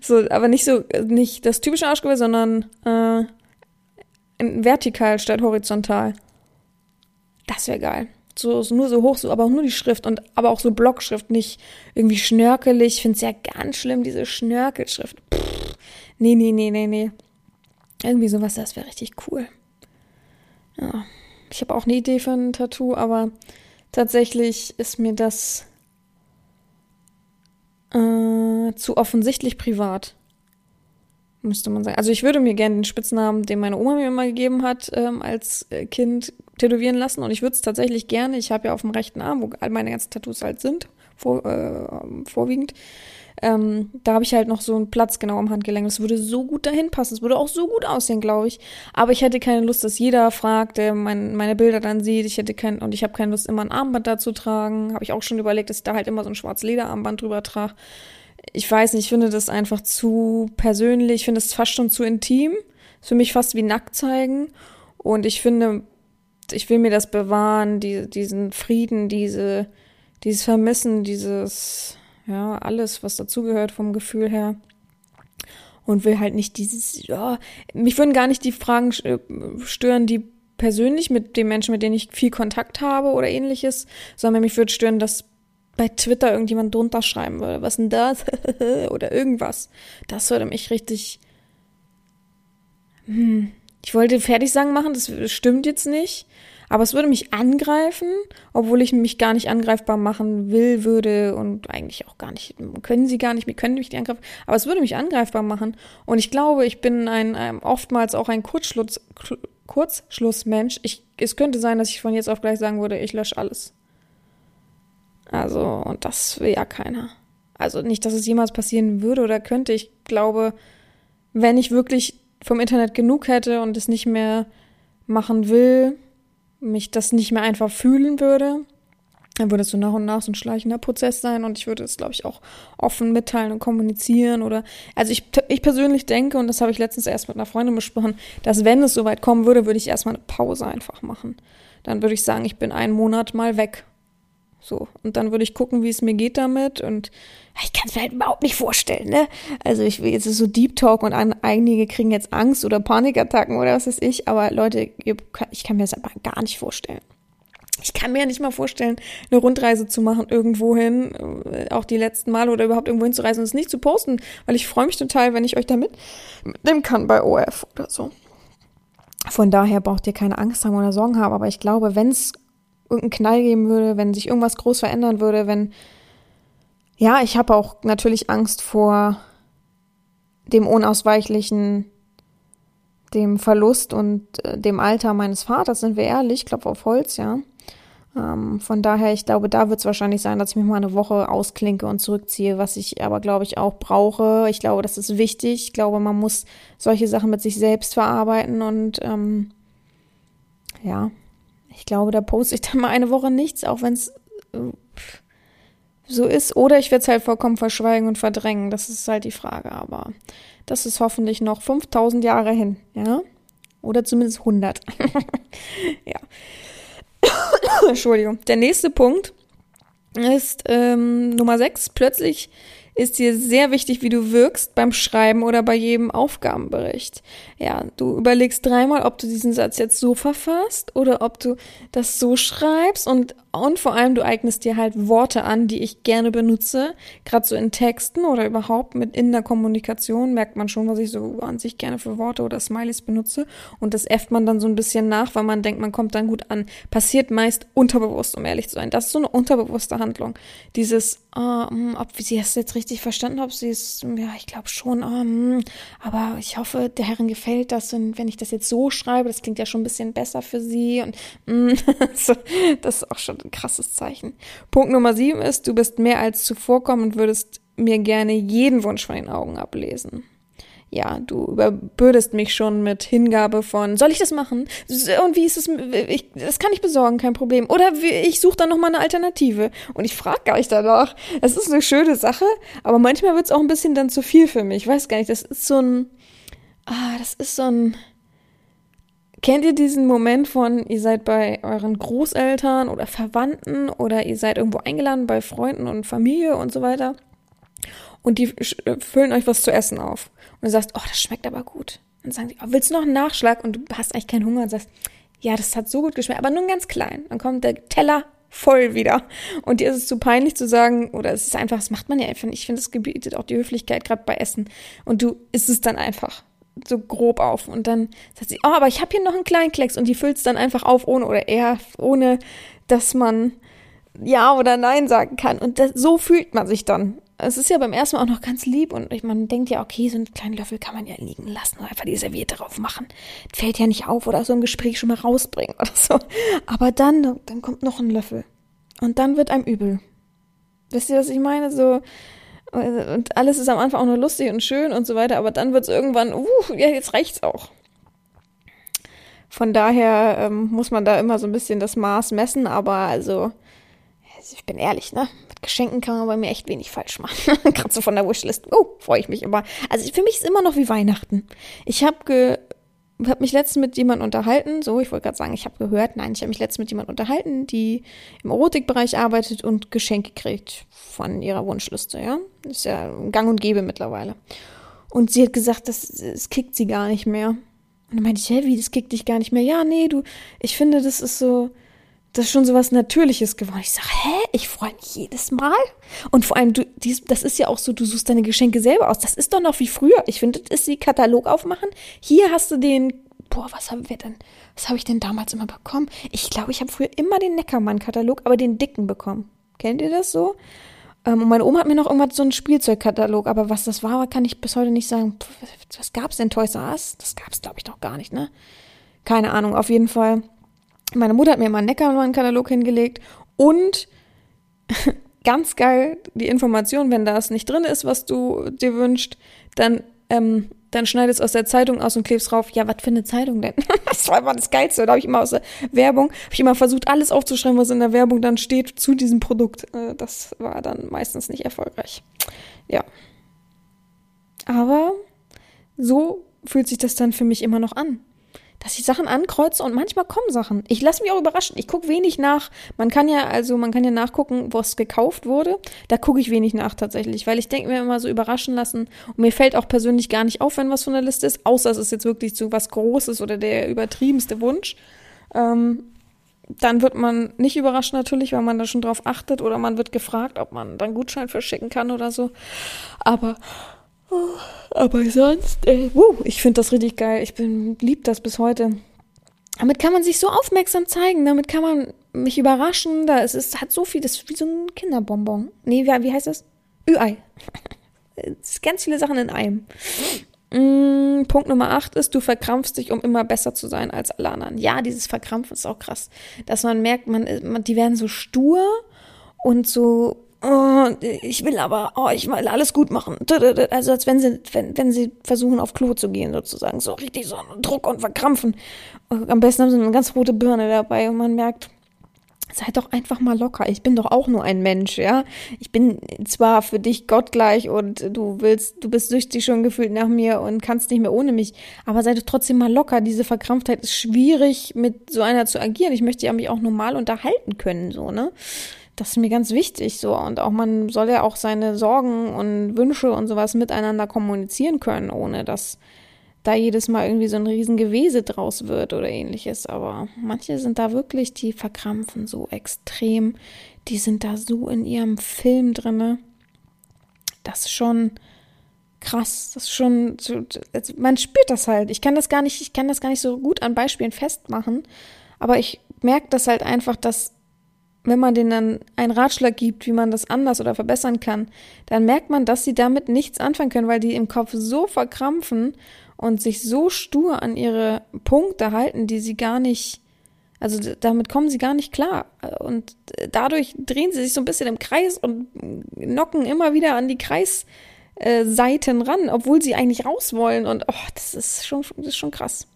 so, aber nicht so, nicht das typische Arschgeweih, sondern äh, vertikal statt horizontal. Das wäre geil so, so nur so hoch, so, aber auch nur die Schrift und aber auch so Blockschrift, nicht irgendwie schnörkelig. Ich finde es ja ganz schlimm, diese Schnörkelschrift. Pff, nee, nee, nee, nee, nee. Irgendwie sowas, das wäre richtig cool. Ja. Ich habe auch eine Idee für ein Tattoo, aber tatsächlich ist mir das äh, zu offensichtlich privat müsste man sagen. Also ich würde mir gerne den Spitznamen, den meine Oma mir immer gegeben hat, ähm, als äh, Kind tätowieren lassen. Und ich würde es tatsächlich gerne, ich habe ja auf dem rechten Arm, wo all meine ganzen Tattoos halt sind, vor, äh, vorwiegend, ähm, da habe ich halt noch so einen Platz genau am Handgelenk. Das würde so gut dahin passen. Es würde auch so gut aussehen, glaube ich. Aber ich hätte keine Lust, dass jeder fragt, der mein, meine Bilder dann sieht. Ich hätte kein, und ich habe keine Lust, immer ein Armband dazu tragen. Habe ich auch schon überlegt, dass ich da halt immer so ein schwarz Lederarmband drüber trage ich weiß nicht, ich finde das einfach zu persönlich, ich finde es fast schon zu intim. Ist für mich fast wie nackt zeigen. Und ich finde, ich will mir das bewahren, die, diesen Frieden, diese, dieses Vermissen, dieses, ja, alles, was dazugehört vom Gefühl her. Und will halt nicht dieses, ja, mich würden gar nicht die Fragen äh, stören, die persönlich mit den Menschen, mit denen ich viel Kontakt habe oder ähnliches, sondern mich würde stören, dass bei Twitter irgendjemand drunter schreiben würde, was denn das? Oder irgendwas. Das würde mich richtig. Hm. Ich wollte fertig sagen machen, das stimmt jetzt nicht. Aber es würde mich angreifen, obwohl ich mich gar nicht angreifbar machen will, würde und eigentlich auch gar nicht, können sie gar nicht, wir können mich nicht angreifen, aber es würde mich angreifbar machen. Und ich glaube, ich bin ein, ein oftmals auch ein Kurzschluss, Kurzschlussmensch. Ich, es könnte sein, dass ich von jetzt auf gleich sagen würde, ich lösche alles. Also, und das will ja keiner. Also nicht, dass es jemals passieren würde oder könnte. Ich glaube, wenn ich wirklich vom Internet genug hätte und es nicht mehr machen will, mich das nicht mehr einfach fühlen würde, dann würde es so nach und nach so ein schleichender Prozess sein und ich würde es, glaube ich, auch offen mitteilen und kommunizieren oder, also ich, ich persönlich denke, und das habe ich letztens erst mit einer Freundin besprochen, dass wenn es soweit kommen würde, würde ich erstmal eine Pause einfach machen. Dann würde ich sagen, ich bin einen Monat mal weg so. Und dann würde ich gucken, wie es mir geht damit. Und ich kann es mir halt überhaupt nicht vorstellen, ne? Also ich will jetzt so Deep Talk und einige kriegen jetzt Angst oder Panikattacken oder was weiß ich. Aber Leute, ich kann mir das aber gar nicht vorstellen. Ich kann mir nicht mal vorstellen, eine Rundreise zu machen irgendwohin, äh, auch die letzten Male oder überhaupt irgendwo hinzureisen und es nicht zu posten, weil ich freue mich total, wenn ich euch da mitnehmen kann bei OF oder so. Von daher braucht ihr keine Angst haben oder Sorgen haben, aber ich glaube, wenn es irgendeinen Knall geben würde, wenn sich irgendwas groß verändern würde, wenn ja, ich habe auch natürlich Angst vor dem unausweichlichen, dem Verlust und äh, dem Alter meines Vaters, sind wir ehrlich, Klopf auf Holz, ja. Ähm, von daher, ich glaube, da wird es wahrscheinlich sein, dass ich mich mal eine Woche ausklinke und zurückziehe, was ich aber, glaube ich, auch brauche. Ich glaube, das ist wichtig. Ich glaube, man muss solche Sachen mit sich selbst verarbeiten und ähm, ja, ich glaube, da poste ich dann mal eine Woche nichts, auch wenn es äh, so ist. Oder ich werde es halt vollkommen verschweigen und verdrängen. Das ist halt die Frage. Aber das ist hoffentlich noch 5000 Jahre hin, ja? Oder zumindest 100. ja. Entschuldigung. Der nächste Punkt ist ähm, Nummer 6. Plötzlich ist dir sehr wichtig, wie du wirkst beim Schreiben oder bei jedem Aufgabenbericht. Ja, du überlegst dreimal, ob du diesen Satz jetzt so verfasst oder ob du das so schreibst und und vor allem, du eignest dir halt Worte an, die ich gerne benutze. Gerade so in Texten oder überhaupt mit in der Kommunikation merkt man schon, was ich so an sich gerne für Worte oder Smileys benutze. Und das äfft man dann so ein bisschen nach, weil man denkt, man kommt dann gut an. Passiert meist unterbewusst, um ehrlich zu sein. Das ist so eine unterbewusste Handlung. Dieses, oh, ob sie es jetzt richtig verstanden, ob sie es, ja, ich glaube schon, oh, aber ich hoffe, der Herrin gefällt das. Und wenn ich das jetzt so schreibe, das klingt ja schon ein bisschen besser für sie. Und mm, das ist auch schon ein krasses Zeichen. Punkt Nummer sieben ist, du bist mehr als zuvorkommen und würdest mir gerne jeden Wunsch von den Augen ablesen. Ja, du überbürdest mich schon mit Hingabe von, soll ich das machen? Und wie ist es, ich, das kann ich besorgen, kein Problem. Oder ich suche dann nochmal eine Alternative. Und ich frage gar nicht danach. Das ist eine schöne Sache, aber manchmal wird es auch ein bisschen dann zu viel für mich. Ich weiß gar nicht, das ist so ein, ah, das ist so ein, Kennt ihr diesen Moment von, ihr seid bei euren Großeltern oder Verwandten oder ihr seid irgendwo eingeladen bei Freunden und Familie und so weiter und die füllen euch was zu essen auf und du sagst, oh, das schmeckt aber gut. Dann sagen sie, oh, willst du noch einen Nachschlag? Und du hast eigentlich keinen Hunger und sagst, ja, das hat so gut geschmeckt, aber nur ganz klein. Dann kommt der Teller voll wieder. Und dir ist es zu peinlich zu sagen, oder es ist einfach, das macht man ja einfach. Ich finde, es gebietet auch die Höflichkeit, gerade bei Essen. Und du isst es dann einfach so grob auf. Und dann sagt sie, oh, aber ich habe hier noch einen kleinen Klecks. Und die füllt es dann einfach auf, ohne, oder eher, ohne, dass man ja oder nein sagen kann. Und das, so fühlt man sich dann es ist ja beim ersten Mal auch noch ganz lieb und man denkt ja, okay, so einen kleinen Löffel kann man ja liegen lassen oder einfach die Serviette drauf machen. Fällt ja nicht auf oder so ein Gespräch schon mal rausbringen oder so. Aber dann, dann kommt noch ein Löffel. Und dann wird einem übel. Wisst ihr, was ich meine? So, und alles ist am Anfang auch nur lustig und schön und so weiter, aber dann wird es irgendwann, uh, ja, jetzt reicht's auch. Von daher ähm, muss man da immer so ein bisschen das Maß messen, aber also, ich bin ehrlich, ne? Geschenken kann man bei mir echt wenig falsch machen. Gerade so von der Wishlist. Oh, freue ich mich immer. Also für mich ist immer noch wie Weihnachten. Ich habe ge habe mich letztens mit jemandem unterhalten, so, ich wollte gerade sagen, ich habe gehört, nein, ich habe mich letztens mit jemandem unterhalten, die im Erotikbereich arbeitet und Geschenke kriegt von ihrer Wunschliste, ja. Ist ja gang und gäbe mittlerweile. Und sie hat gesagt, das, das kickt sie gar nicht mehr. Und dann meinte ich, hä, wie, das kickt dich gar nicht mehr? Ja, nee, du, ich finde, das ist so, das ist schon so was Natürliches geworden. Ich sage, hä, ich freue mich jedes Mal. Und vor allem, du, dies, das ist ja auch so, du suchst deine Geschenke selber aus. Das ist doch noch wie früher. Ich finde, das ist die Katalog aufmachen. Hier hast du den, boah, was haben wir denn, was habe ich denn damals immer bekommen? Ich glaube, ich habe früher immer den Neckermann-Katalog, aber den dicken bekommen. Kennt ihr das so? Ähm, und meine Oma hat mir noch irgendwas so einen Spielzeugkatalog, aber was das war, kann ich bis heute nicht sagen. Was gab's denn Toys R Us? Das gab's, glaube ich, noch gar nicht, ne? Keine Ahnung, auf jeden Fall meine Mutter hat mir mal einen Neckermann-Katalog hingelegt und ganz geil die Information, wenn das nicht drin ist, was du dir wünschst, dann, ähm, dann schneidest aus der Zeitung aus und klebst drauf, ja, was für eine Zeitung denn? das war immer das Geilste. Da habe ich immer aus der Werbung, habe ich immer versucht, alles aufzuschreiben, was in der Werbung dann steht zu diesem Produkt. Äh, das war dann meistens nicht erfolgreich. Ja. Aber so fühlt sich das dann für mich immer noch an dass ich Sachen ankreuze und manchmal kommen Sachen. Ich lasse mich auch überraschen. Ich gucke wenig nach. Man kann ja, also man kann ja nachgucken, was gekauft wurde. Da gucke ich wenig nach tatsächlich, weil ich denke mir immer so überraschen lassen. Und mir fällt auch persönlich gar nicht auf, wenn was von der Liste ist, außer es ist jetzt wirklich so was Großes oder der übertriebenste Wunsch. Ähm, dann wird man nicht überrascht natürlich, weil man da schon drauf achtet oder man wird gefragt, ob man dann Gutschein verschicken kann oder so. Aber aber sonst, äh, wow, ich finde das richtig geil. Ich bin lieb das bis heute. Damit kann man sich so aufmerksam zeigen. Damit kann man mich überraschen. Da es ist, hat so viel, das ist wie so ein Kinderbonbon. Nee, wie, wie heißt das? Ü-Ei. ganz viele Sachen in einem. Mm, Punkt Nummer 8 ist, du verkrampfst dich, um immer besser zu sein als alle anderen. Ja, dieses Verkrampfen ist auch krass. Dass man merkt, man, man die werden so stur und so oh, ich will aber, oh, ich will alles gut machen. Also als wenn sie, wenn, wenn sie versuchen, auf Klo zu gehen, sozusagen. So richtig so Druck und verkrampfen. Und am besten haben sie eine ganz rote Birne dabei und man merkt, seid doch einfach mal locker. Ich bin doch auch nur ein Mensch, ja. Ich bin zwar für dich gottgleich und du willst, du bist süchtig schon gefühlt nach mir und kannst nicht mehr ohne mich, aber sei doch trotzdem mal locker. Diese Verkrampftheit ist schwierig, mit so einer zu agieren. Ich möchte ja mich auch normal unterhalten können, so, ne? Das ist mir ganz wichtig so. Und auch man soll ja auch seine Sorgen und Wünsche und sowas miteinander kommunizieren können, ohne dass da jedes Mal irgendwie so ein Riesengewese draus wird oder ähnliches. Aber manche sind da wirklich, die verkrampfen so extrem. Die sind da so in ihrem Film drinne. Das ist schon krass. Das ist schon, also man spürt das halt. Ich kann das gar nicht, ich kann das gar nicht so gut an Beispielen festmachen. Aber ich merke das halt einfach, dass wenn man denen dann einen Ratschlag gibt, wie man das anders oder verbessern kann, dann merkt man, dass sie damit nichts anfangen können, weil die im Kopf so verkrampfen und sich so stur an ihre Punkte halten, die sie gar nicht, also damit kommen sie gar nicht klar. Und dadurch drehen sie sich so ein bisschen im Kreis und nocken immer wieder an die Kreis, äh, Seiten ran, obwohl sie eigentlich raus wollen. Und oh, das ist schon, das ist schon krass.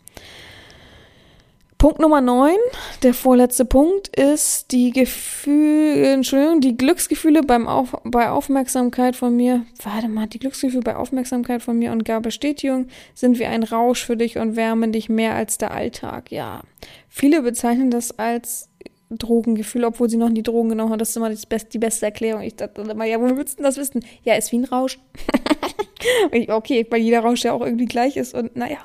Punkt Nummer 9, der vorletzte Punkt, ist die Gefühle, Entschuldigung, die Glücksgefühle beim Auf, bei Aufmerksamkeit von mir. Warte mal, die Glücksgefühle bei Aufmerksamkeit von mir und gar Bestätigung sind wie ein Rausch für dich und wärmen dich mehr als der Alltag. Ja, viele bezeichnen das als Drogengefühl, obwohl sie noch nie Drogen genommen haben. Das ist immer die beste, die beste Erklärung. Ich dachte immer, ja, wo willst du das wissen? Ja, ist wie ein Rausch. okay, weil jeder Rausch ja auch irgendwie gleich ist und naja.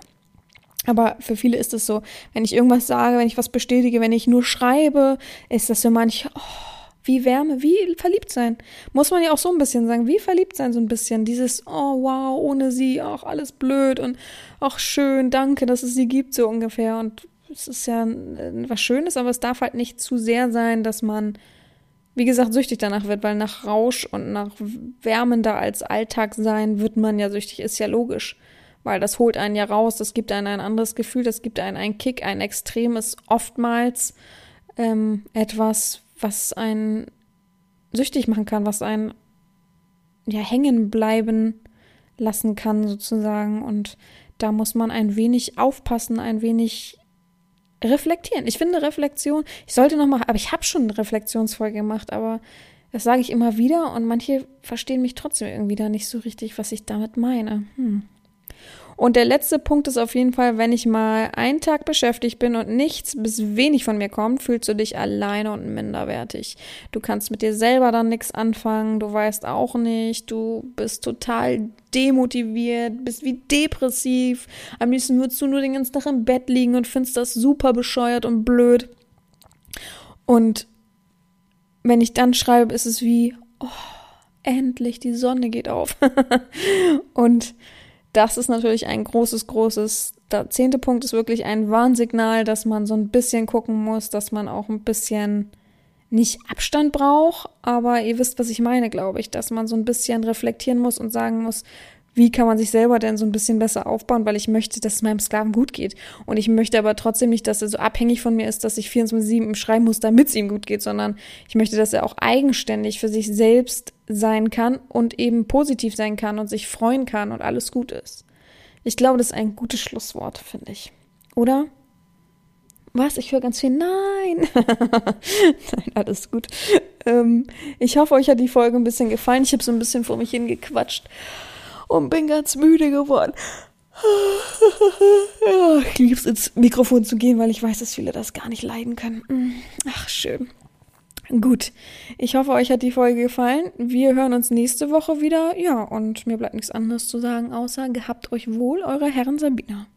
Aber für viele ist es so, wenn ich irgendwas sage, wenn ich was bestätige, wenn ich nur schreibe, ist das für manche, oh, wie Wärme, wie verliebt sein. Muss man ja auch so ein bisschen sagen, wie verliebt sein so ein bisschen. Dieses, oh wow, ohne sie, auch alles blöd und auch schön, danke, dass es sie gibt, so ungefähr. Und es ist ja was Schönes, aber es darf halt nicht zu sehr sein, dass man, wie gesagt, süchtig danach wird, weil nach Rausch und nach wärmender als Alltag sein wird man ja süchtig, ist ja logisch weil das holt einen ja raus, das gibt einen ein anderes Gefühl, das gibt einen einen Kick, ein extremes, oftmals ähm, etwas, was einen süchtig machen kann, was einen ja hängen bleiben lassen kann sozusagen und da muss man ein wenig aufpassen, ein wenig reflektieren. Ich finde Reflexion, ich sollte noch mal, aber ich habe schon eine Reflexionsfolge gemacht, aber das sage ich immer wieder und manche verstehen mich trotzdem irgendwie da nicht so richtig, was ich damit meine. Hm. Und der letzte Punkt ist auf jeden Fall, wenn ich mal einen Tag beschäftigt bin und nichts bis wenig von mir kommt, fühlst du dich alleine und minderwertig. Du kannst mit dir selber dann nichts anfangen, du weißt auch nicht, du bist total demotiviert, bist wie depressiv. Am liebsten würdest du nur den ganzen Tag im Bett liegen und findest das super bescheuert und blöd. Und wenn ich dann schreibe, ist es wie, oh, endlich, die Sonne geht auf. und das ist natürlich ein großes, großes, der zehnte Punkt ist wirklich ein Warnsignal, dass man so ein bisschen gucken muss, dass man auch ein bisschen nicht Abstand braucht, aber ihr wisst, was ich meine, glaube ich, dass man so ein bisschen reflektieren muss und sagen muss, wie kann man sich selber denn so ein bisschen besser aufbauen, weil ich möchte, dass es meinem Sklaven gut geht. Und ich möchte aber trotzdem nicht, dass er so abhängig von mir ist, dass ich 24-7 schreiben muss, damit es ihm gut geht, sondern ich möchte, dass er auch eigenständig für sich selbst sein kann und eben positiv sein kann und sich freuen kann und alles gut ist. Ich glaube, das ist ein gutes Schlusswort, finde ich. Oder? Was? Ich höre ganz viel Nein. Nein, alles gut. Ähm, ich hoffe, euch hat die Folge ein bisschen gefallen. Ich habe so ein bisschen vor mich hingequatscht und bin ganz müde geworden. Ja, ich liebe es, ins Mikrofon zu gehen, weil ich weiß, dass viele das gar nicht leiden können. Mm, ach, schön. Gut, ich hoffe, euch hat die Folge gefallen. Wir hören uns nächste Woche wieder. Ja, und mir bleibt nichts anderes zu sagen, außer gehabt euch wohl, eure Herren Sabina.